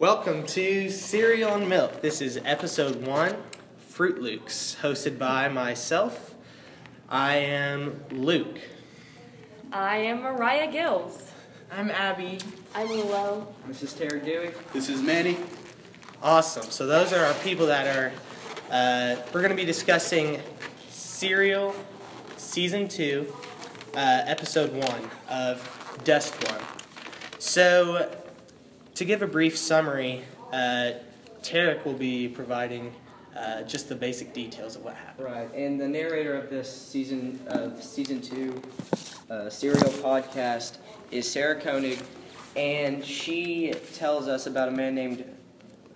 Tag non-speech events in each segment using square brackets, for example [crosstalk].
Welcome to Cereal and Milk. This is episode one, Fruit Lukes, hosted by myself. I am Luke. I am Mariah Gills. I'm Abby. I'm Willow. This is Terry Dewey. This is Manny. Awesome. So those are our people that are. Uh, we're going to be discussing Serial season two, uh, episode one of DUSTWUN. So, to give a brief summary, uh, Tarek will be providing uh, just the basic details of what happened. Right, and the narrator of this season of season two uh, serial podcast is Sarah Koenig, and she tells us about a man named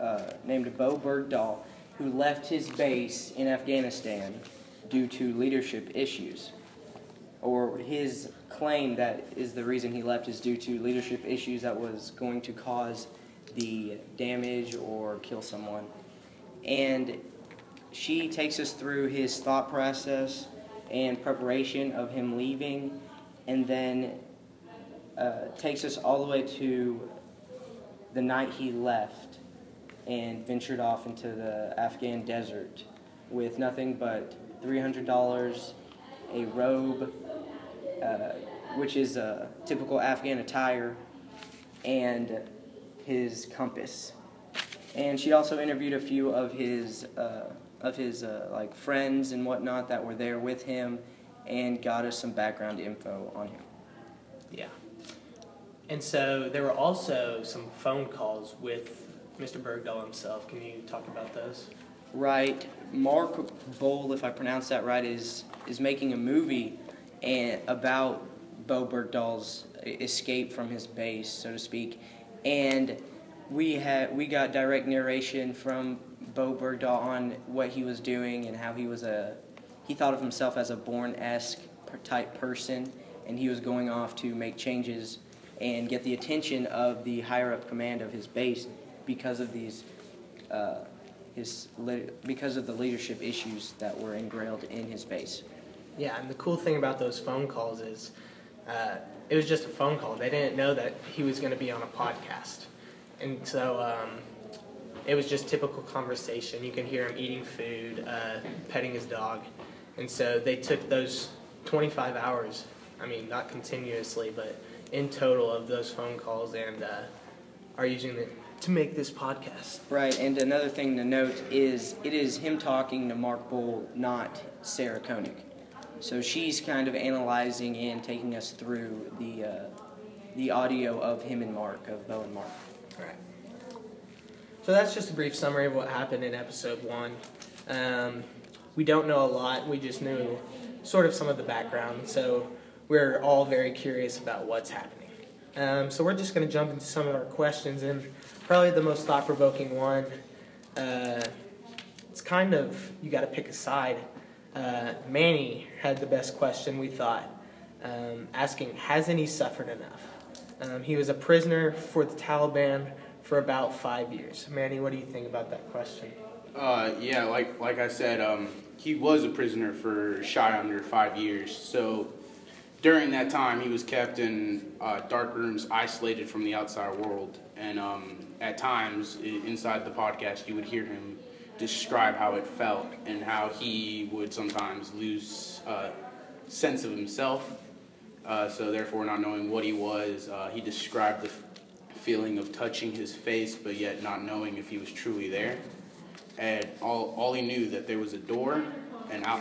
uh, named Bowe Bergdahl who left his base in Afghanistan due to leadership issues, or his claim that is the reason he left is due to leadership issues that was going to cause the damage or kill someone, and she takes us through his thought process and preparation of him leaving, and then uh, takes us all the way to the night he left and ventured off into the Afghan desert with nothing but $300, a robe, uh, which is a typical Afghan attire, and his compass. And she also interviewed a few of his uh, of his uh, like friends and whatnot that were there with him, and got us some background info on him. Yeah. And so there were also some phone calls with Mr. Bergdahl himself. Can you talk about those? Right, Mark Boal, if I pronounce that right, is is making a movie and about Bowe Bergdahl's escape from his base, so to speak, and we had we got direct narration from Bowe Bergdahl on what he was doing and how he was a he thought of himself as a born esque type person, and he was going off to make changes and get the attention of the higher up command of his base because of these. Uh, his because of the leadership issues that were engrailed in his base. Yeah, and the cool thing about those phone calls is uh, it was just a phone call. They didn't know that he was going to be on a podcast. And so um, it was just typical conversation. You can hear him eating food, uh, petting his dog. And so they took those 25 hours, I mean, not continuously, but in total of those phone calls and uh, are using it to make this podcast. Right, and another thing to note is it is him talking to Mark Boal, not Sarah Koenig. So she's kind of analyzing and taking us through the uh, the audio of him and Mark, of Bowe and Mark. Right. So that's just a brief summary of what happened in episode one. Um, we don't know a lot. We just knew sort of some of the background. So we're all very curious about what's happening. Um, so we're just going to jump into some of our questions, and probably the most thought-provoking one. Uh, it's kind of you got to pick a side. Uh, Manny had the best question we thought, um, asking, "Hasn't he suffered enough?" Um, he was a prisoner for the Taliban for about five years. Manny, what do you think about that question? Uh, yeah, like like I said, um, he was a prisoner for shy under five years. So during that time, he was kept in uh, dark rooms, isolated from the outside world. And um, at times, inside the podcast, you would hear him describe how it felt and how he would sometimes lose uh, sense of himself. Uh, so therefore, not knowing what he was, uh, he described the f- feeling of touching his face, but yet not knowing if he was truly there. And all, all he knew that there was a door, and out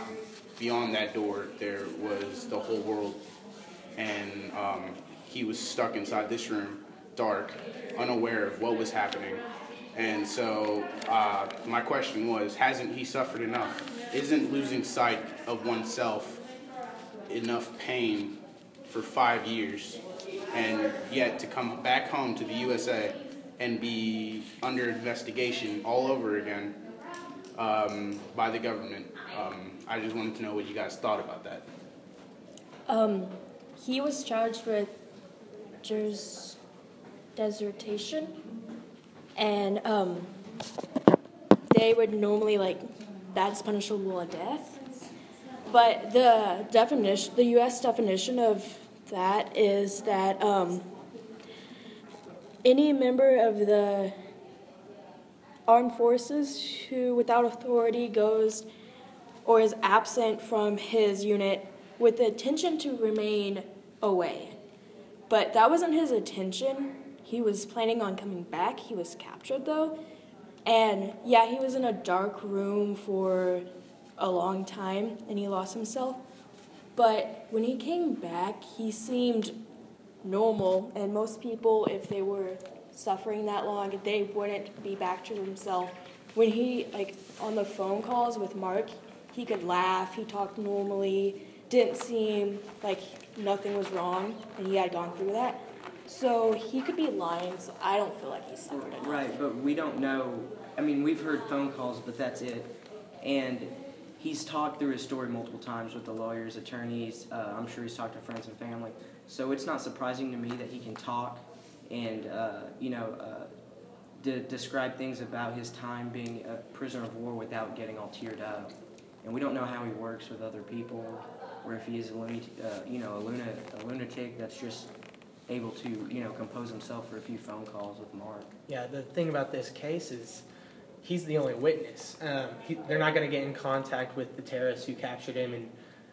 beyond that door, there was the whole world and um, he was stuck inside this room, dark, unaware of what was happening. And so uh, my question was, hasn't he suffered enough? Isn't losing sight of oneself enough pain for five years, and yet to come back home to the USA and be under investigation all over again um, by the government? Um, I just wanted to know what you guys thought about that. Um, he was charged with des- desertation, and um, they would normally like that's punishable with death. But the definition, the U.S. definition of that is that um, any member of the armed forces who, without authority, goes or is absent from his unit with the intention to remain away. But that wasn't his intention. He was planning on coming back. He was captured though. And yeah, he was in a dark room for a long time and he lost himself. But when he came back, he seemed normal. And most people, if they were suffering that long, they wouldn't be back to themselves. When he, like, on the phone calls with Mark, he could laugh, he talked normally, didn't seem like nothing was wrong, and he had gone through that. So he could be lying, so I don't feel like he suffered enough. Right, but we don't know. I mean, we've heard phone calls, but that's it. And he's talked through his story multiple times with the lawyers, attorneys. Uh, I'm sure he's talked to friends and family. So it's not surprising to me that he can talk and, uh, you know, uh, de- describe things about his time being a prisoner of war without getting all teared up. And we don't know how he works with other people, or if he is a lunatic, uh, you know, a, luna- a lunatic that's just able to, you know, compose himself for a few phone calls with Mark. Yeah, the thing about this case is he's the only witness. Um, he, they're not going to get in contact with the terrorists who captured him and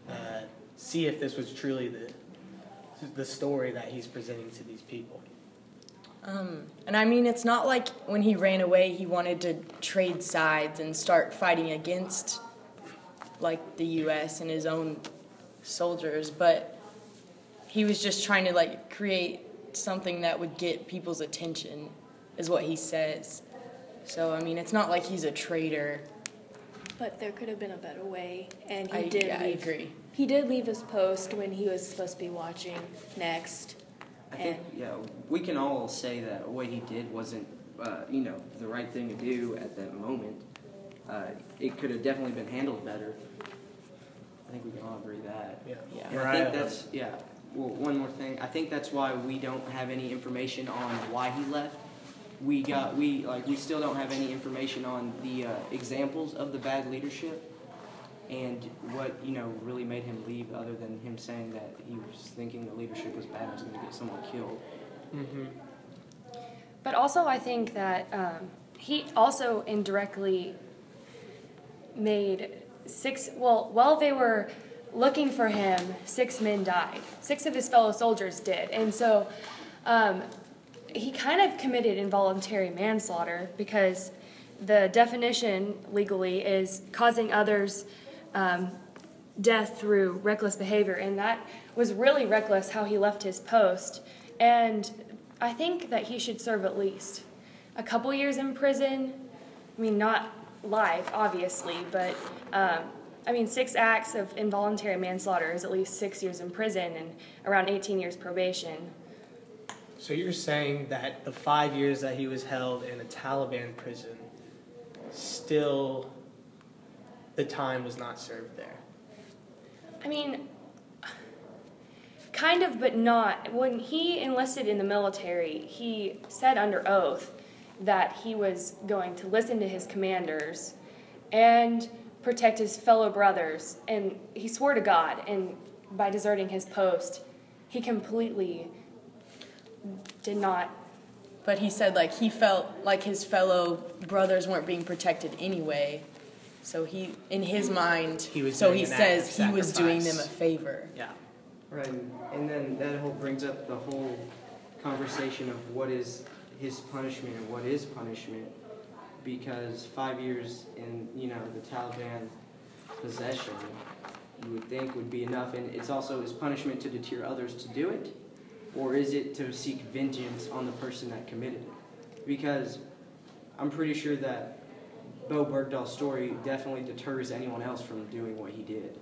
uh, see if this was truly the the story that he's presenting to these people. Um, and I mean, it's not like when he ran away, he wanted to trade sides and start fighting against like the U.S. and his own soldiers, but he was just trying to like create something that would get people's attention, is what he says. So I mean, it's not like he's a traitor. But there could have been a better way, and he I, did yeah, I agree. He did leave his post when he was supposed to be watching next. I think, yeah, we can all say that what he did wasn't, uh, you know, the right thing to do at that moment. Uh, it could have definitely been handled better. I think we can all agree that. Yeah, Yeah. And I think that's, yeah, well, one more thing. I think that's why we don't have any information on why he left. We got, we, like, we still don't have any information on the uh, examples of the bad leadership and what, you know, really made him leave other than him saying that he was thinking the leadership was bad and was going to get someone killed. Mm-hmm. But also, I think that um, he also indirectly made six. Well, while they were looking for him, six men died. Six of his fellow soldiers did, and so um, he kind of committed involuntary manslaughter because the definition legally is causing others um, death through reckless behavior, and that was really reckless how he left his post. And I think that he should serve at least a couple years in prison. I mean, not life, obviously, but um, I mean, six acts of involuntary manslaughter is at least six years in prison and around 18 years probation. So you're saying that the five years that he was held in a Taliban prison, still, the time was not served there. I mean, kind of, but not. When he enlisted in the military, he said under oath that he was going to listen to his commanders and protect his fellow brothers. And he swore to God, and by deserting his post, he completely did not. But he said like he felt like his fellow brothers weren't being protected anyway. So he, in his mind, He was so he an act of says he was doing them a favor. Yeah. Right, and then that whole brings up the whole conversation of what is his punishment and what is punishment, because five years in you know the Taliban possession, you would think would be enough, and it's also is punishment to deter others to do it, or is it to seek vengeance on the person that committed it? Because I'm pretty sure that Bowe Bergdahl's story definitely deters anyone else from doing what he did.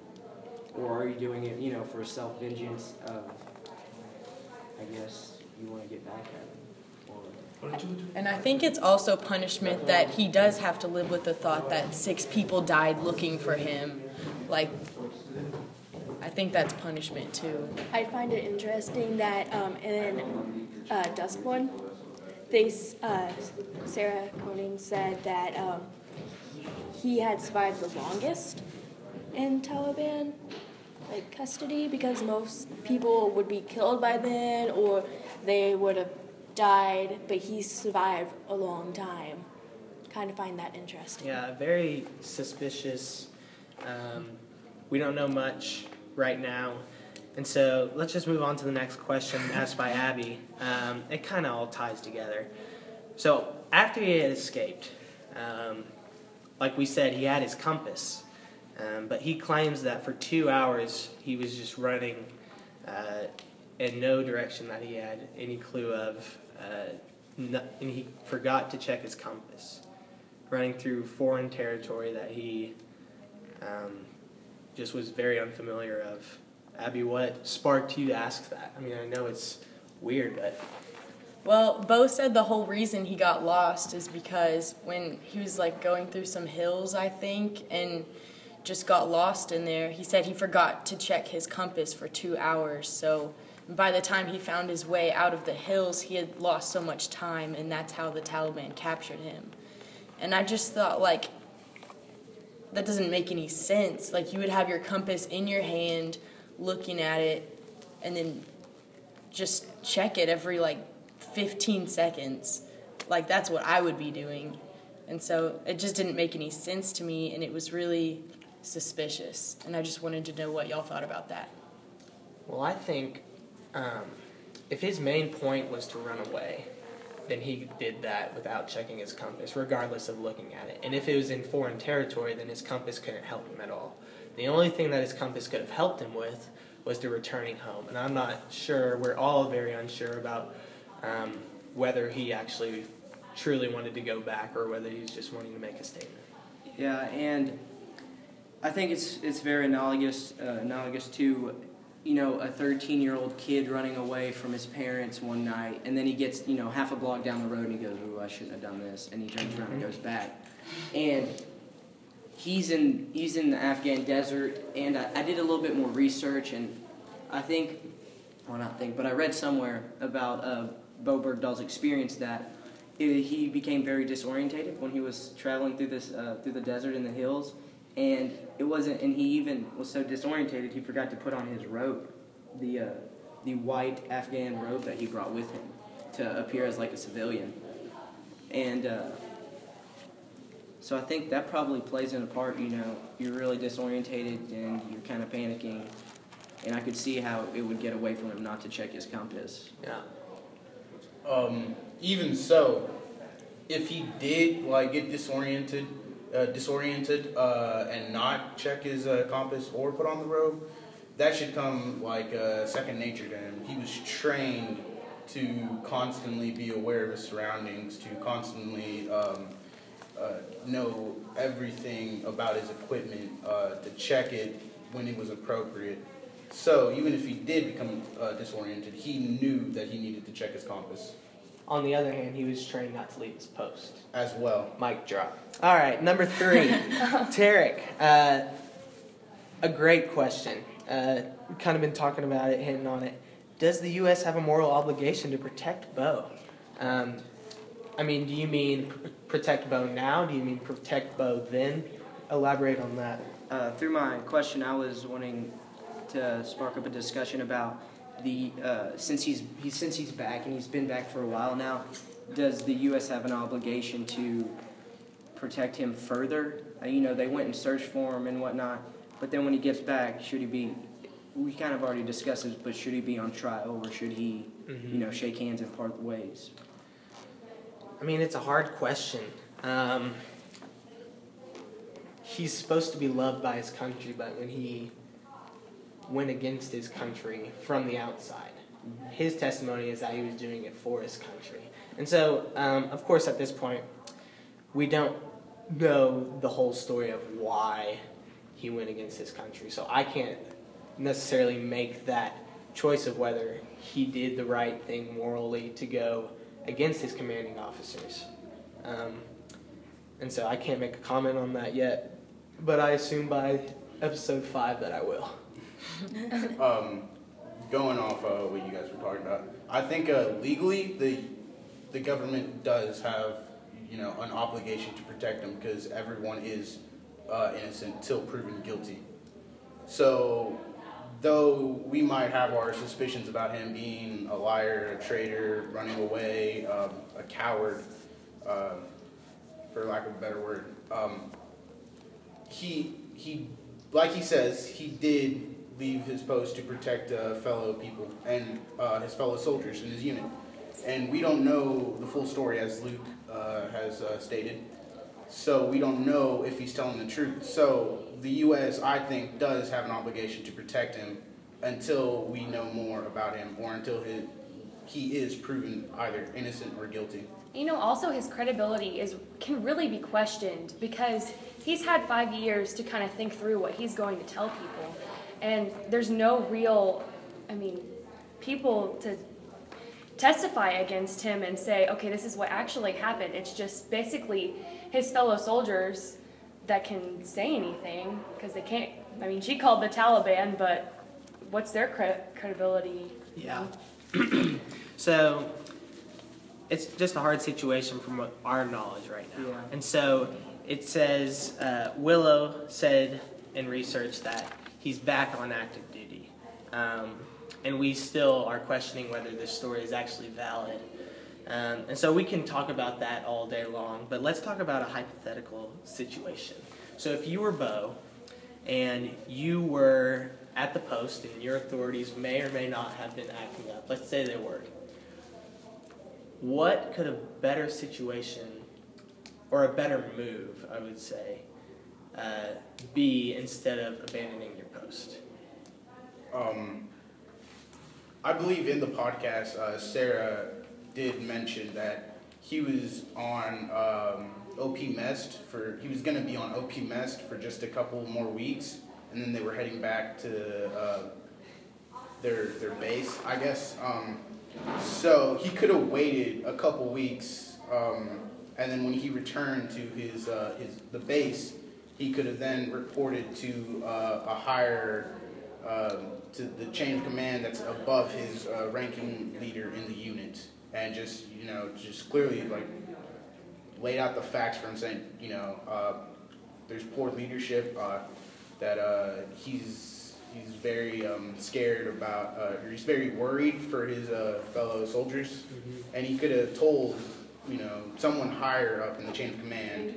Or are you doing it, you know, for self vengeance of, I guess, you want to get back at him? And I think it's also punishment that he does have to live with the thought that six people died looking for him. Like, I think that's punishment too. I find it interesting that um, in uh, DUSTWUN, they uh, Sarah Koenig said that um, he had survived the longest in Taliban like custody because most people would be killed by then or they would have died, but he survived a long time. kind of find that interesting. Yeah, very suspicious. Um, we don't know much right now. And so let's just move on to the next question asked by Abby. Um, it kind of all ties together. So after he had escaped, um, like we said, he had his compass. Um, but he claims that for two hours he was just running uh, in no direction that he had any clue of. Uh, and he forgot to check his compass, running through foreign territory that he um, just was very unfamiliar of. Abby, what sparked you to ask that? I mean, I know it's weird, but Well, Bowe said the whole reason he got lost is because when he was like going through some hills, I think, and just got lost in there, he said he forgot to check his compass for two hours. So by the time he found his way out of the hills, he had lost so much time, and that's how the Taliban captured him. And I just thought, like, that doesn't make any sense. Like, you would have your compass in your hand, looking at it, and then just check it every like 15 seconds. Like that's what I would be doing. And so it just didn't make any sense to me and it was really suspicious. And I just wanted to know what y'all thought about that. Well, I think um, if his main point was to run away, then he did that without checking his compass, regardless of looking at it. And if it was in foreign territory, then his compass couldn't help him at all. The only thing that his compass could have helped him with was to returning home. And I'm not sure, we're all very unsure about um, whether he actually truly wanted to go back or whether he's just wanting to make a statement. Yeah, and I think it's it's very analogous uh, analogous to you know a 13 year old kid running away from his parents one night, and then he gets you know half a block down the road and he goes, "Ooh, I shouldn't have done this," and he turns around and goes back, and he's in he's in the Afghan desert, and I, I did a little bit more research, and I think, well not think, but I read somewhere about uh, Bowe Bergdahl's experience that he he became very disorientated when he was traveling through this uh, through the desert in the hills, and it wasn't. And he even was so disorientated he forgot to put on his robe, the uh, the white Afghan robe that he brought with him, to appear as like a civilian, and. Uh, so I think that probably plays in a part. You know, you're really disorientated and you're kind of panicking, and I could see how it would get away from him not to check his compass. Yeah. Um, even so, if he did like get disoriented, uh, disoriented, uh, and not check his uh, compass or put on the robe, that should come like uh, second nature to him. He was trained to constantly be aware of his surroundings, to constantly um, uh, know everything about his equipment, uh, to check it when it was appropriate. So even if he did become disoriented, he knew that he needed to check his compass On the other hand, he was trained not to leave his post. as well. Mic drop. All right, number three, [laughs] Tarek. Uh, a great question. Uh, we've kind of been talking about it, hitting on it. Does the U.S. have a moral obligation to protect Bowe? Um, I mean, do you mean pr- protect Bowe now? Do you mean protect Bowe then? Elaborate on that. Uh, through my question, I was wanting to spark up a discussion about the uh, since he's he, since he's back and he's been back for a while now. Does the U.S. have an obligation to protect him further? Uh, you know, they went and searched for him and whatnot, but then when he gets back, should he be? We kind of already discussed this, but should he be on trial or should he, you know, shake hands and part ways? I mean, it's a hard question. Um, he's supposed to be loved by his country, but when he went against his country from the outside, his testimony is that he was doing it for his country. And so, um, of course, at this point, we don't know the whole story of why he went against his country. So I can't necessarily make that choice of whether he did the right thing morally to go against his commanding officers. Um, and so I can't make a comment on that yet, but I assume by episode five that I will. [laughs] um, going off uh, what you guys were talking about, I think uh, legally the the government does have you know an obligation to protect them because everyone is uh, innocent till proven guilty. So, though we might have our suspicions about him being a liar, a traitor, running away, um, a coward, um, for lack of a better word. Um, he he, like he says, he did leave his post to protect uh, fellow people and uh, his fellow soldiers in his unit. And we don't know the full story, as Luke uh, has uh, stated. So we don't know if he's telling the truth. So the U.S., I think, does have an obligation to protect him until we know more about him or until his, he is proven either innocent or guilty. You know, also his credibility is can really be questioned because he's had five years to kind of think through what he's going to tell people, and there's no real, I mean, people to testify against him and say, okay, this is what actually happened. It's just basically his fellow soldiers that can say anything because they can't. I mean, she called the Taliban, but what's their cre- credibility? Yeah. [clears throat] So it's just a hard situation from our knowledge right now. Yeah. And so it says uh, Willow said in research that he's back on active duty. Um, and we still are questioning whether this story is actually valid. Um, and so we can talk about that all day long, but let's talk about a hypothetical situation. So if you were Bowe and you were at the post and your authorities may or may not have been acting up, let's say they were, what could a better situation or a better move, I would say, uh, be instead of abandoning your post? Um, I believe in the podcast, uh, Sarah did mention that he was on um, OP Mest for. He was going to be on OP Mest for just a couple more weeks, and then they were heading back to uh, their their base, I guess. Um, so he could have waited a couple weeks, um, and then when he returned to his uh, his the base, he could have then reported to uh, a higher um, to the chain of command that's above his uh, ranking leader in the unit, and just you know just clearly like laid out the facts for him, saying you know uh, there's poor leadership, uh, that uh, he's he's very um, scared about, uh, or he's very worried for his uh, fellow soldiers, and he could have told you know someone higher up in the chain of command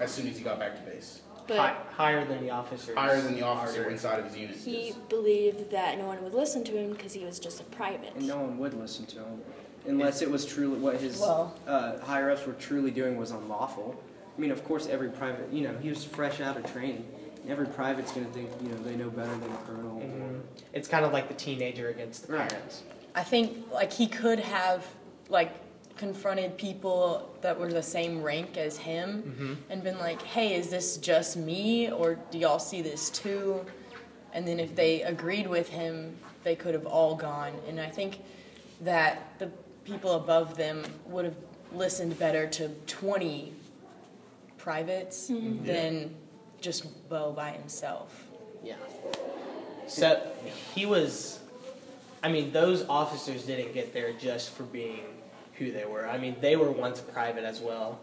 as soon as he got back to base, But Hi- higher than the officer. higher than the officer already. inside of his unit. he believed that no one would listen to him because he was just a private. And no one would listen to him unless it was truly what his Well- uh, higher ups were truly doing was unlawful. I mean, of course, every private, you know, he was fresh out of training. Every private's gonna think, you know, they know better than a colonel. Mhm. It's kind of like the teenager against the Right. parents. I think like he could have like confronted people that were the same rank as him mm-hmm. and been like, "Hey, is this just me or do y'all see this too?" And then if they agreed with him, they could have all gone. And I think that the people above them would have listened better to 20 privates mm-hmm. than just Bowe by himself. Yeah. So he was. I mean, those officers didn't get there just for being who they were. I mean, they were once private as well.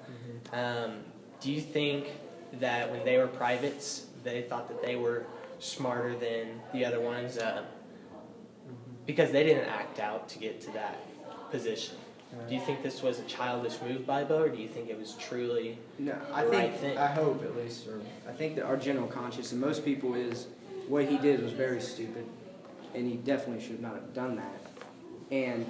Um, do you think that when they were privates, they thought that they were smarter than the other ones? Uh, because they didn't act out to get to that position. Do you think this was a childish move by Bowe, or do you think it was truly No, I think right thing? I hope at least, or I think that our general conscience and most people is what he did was very stupid, and he definitely should not have done that. And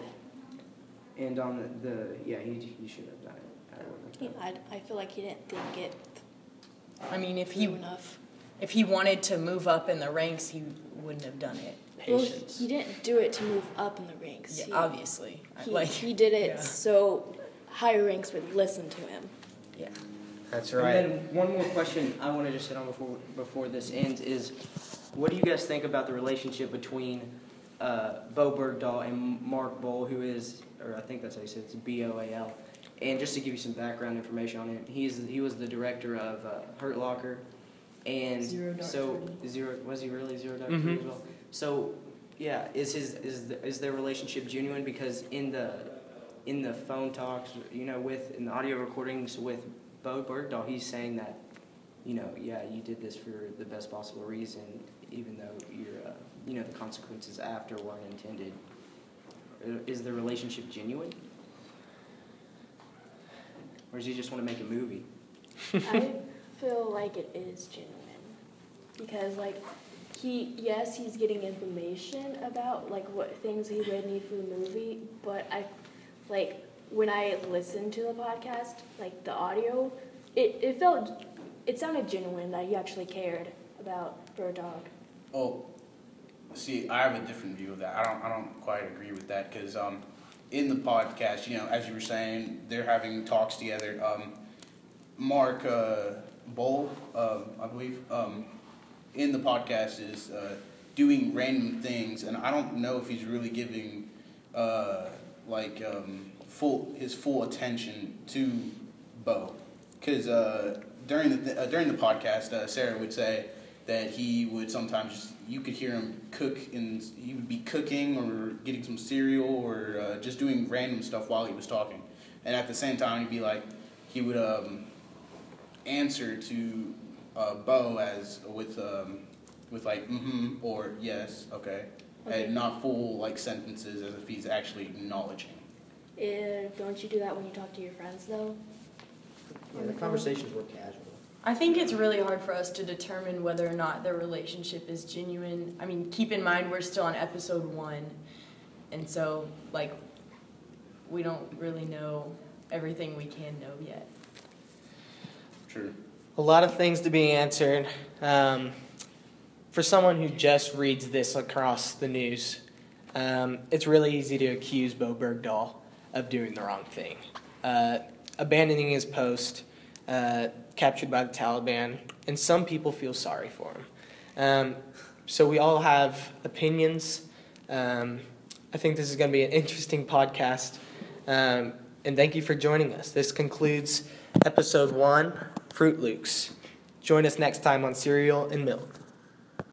and on the, the yeah, he he should have done it. I Yeah. I, I feel like he didn't think it I mean, if he through enough. if he wanted to move up in the ranks, he wouldn't have done it. Well, he didn't do it to move up in the ranks. Yeah, he, obviously. He, like, he did it yeah. so higher ranks would listen to him. yeah. That's right. And right. then one more question I want to just hit on before before this ends is, what do you guys think about the relationship between uh, Bowe Bergdahl and Mark Boal, who is, or I think that's how you say it, it's B O A L. And just to give you some background information on him, he's he was the director of uh, Hurt Locker, and Zero Dark so Thirty. zero was he really zero dark Mhm. As well? So yeah, is his is the, is their relationship genuine? Because in the in the phone talks, you know, with in the audio recordings with Bowe Bergdahl, he's saying that, you know, yeah, you did this for the best possible reason, even though you're, you know, the consequences after weren't intended. Uh, Is the relationship genuine? Or does he just want to make a movie? [laughs] I feel like it is genuine because like he yes he's getting information about like what things he would need for the movie, but I like when I listened to the podcast like the audio, it it felt it sounded genuine that he actually cared about Bergdahl. Oh, see, I have a different view of that. I don't, I don't quite agree with that because um, in the podcast, you know, as you were saying, they're having talks together. Um, Mark uh, um, I believe, um, in the podcast is uh, doing random things, and I don't know if he's really giving uh, like um, full his full attention to Bowe, because uh, during the th- uh, during the podcast, Sarah would say that he would sometimes just you could hear him cook and he would be cooking or getting some cereal or uh, just doing random stuff while he was talking, and at the same time he'd be like he would um, answer to uh, Bowe as with um, with like mm-hmm or yes okay, Okay. and not full like sentences as if he's actually acknowledging. Eh, don't you do that when you talk to your friends though? Yeah, the conversations were casual. I think it's really hard for us to determine whether or not their relationship is genuine. I mean, keep in mind we're still on episode one, and so like we don't really know everything we can know yet. True. A lot of things to be answered. Um, for someone who just reads this across the news, um, it's really easy to accuse Bowe Bergdahl of doing the wrong thing. Uh, abandoning his post, uh, captured by the Taliban, and some people feel sorry for him. Um, so we all have opinions. Um, I think this is going to be an interesting podcast. Um, and thank you for joining us. This concludes episode one, Fruit Loops. Join us next time on Cereal and Milk.